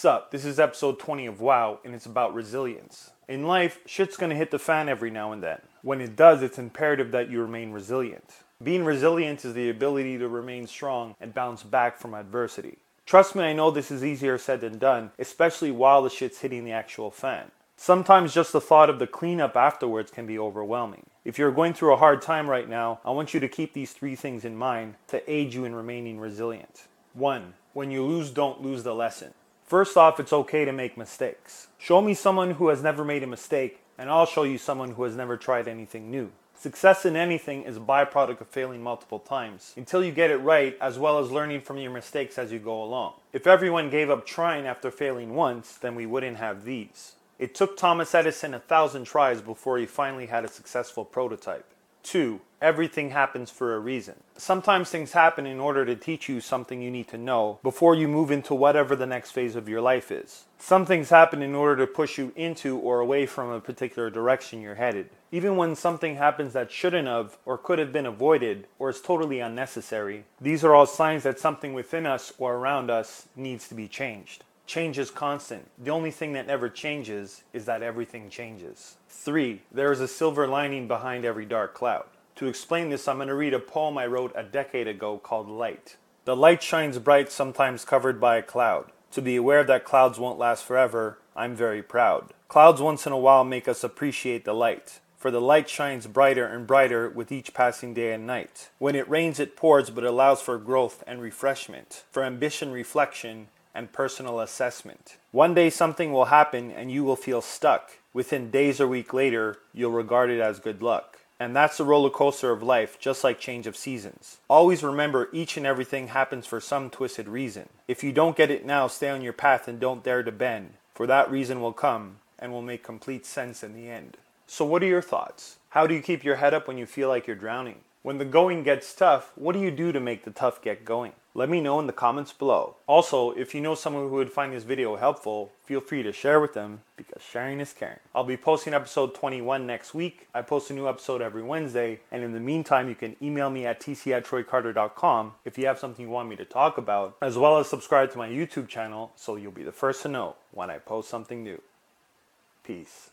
Sup, this is episode 20 of WoW, and it's about resilience. In life, shit's gonna hit the fan every now and then. When it does, it's imperative that you remain resilient. Being resilient is the ability to remain strong and bounce back from adversity. Trust me, I know this is easier said than done, especially while the shit's hitting the actual fan. Sometimes just the thought of the cleanup afterwards can be overwhelming. If you're going through a hard time right now, I want you to keep these three things in mind to aid you in remaining resilient. 1. When you lose, don't lose the lesson. First off, it's okay to make mistakes. Show me someone who has never made a mistake, and I'll show you someone who has never tried anything new. Success in anything is a byproduct of failing multiple times until you get it right, as well as learning from your mistakes as you go along. If everyone gave up trying after failing once, then we wouldn't have these. It took Thomas Edison a thousand tries before he finally had a successful prototype. Two, everything happens for a reason. Sometimes things happen in order to teach you something you need to know before you move into whatever the next phase of your life is. Some things happen in order to push you into or away from a particular direction you're headed. Even when something happens that shouldn't have or could have been avoided or is totally unnecessary, these are all signs that something within us or around us needs to be changed. Change is constant. The only thing that never changes is that everything changes. Three, there is a silver lining behind every dark cloud. To explain this, I'm going to read a poem I wrote a decade ago called Light. The light shines bright, sometimes covered by a cloud. To be aware that clouds won't last forever, I'm very proud. Clouds once in a while make us appreciate the light. For the light shines brighter and brighter with each passing day and night. When it rains, it pours, but allows for growth and refreshment, for ambition, reflection, and personal assessment. One day something will happen and you will feel stuck. Within days or week later, you'll regard it as good luck. And that's the roller coaster of life, just like change of seasons. Always remember each and everything happens for some twisted reason. If you don't get it now, stay on your path and don't dare to bend, for that reason will come and will make complete sense in the end. So, what are your thoughts? How do you keep your head up when you feel like you're drowning? When the going gets tough, what do you do to make the tough get going? Let me know in the comments below. Also, if you know someone who would find this video helpful, feel free to share with them because sharing is caring. I'll be posting episode 21 next week. I post a new episode every Wednesday, and in the meantime, you can email me at tc at troycarter.com if you have something you want me to talk about, as well as subscribe to my YouTube channel so you'll be the first to know when I post something new. Peace.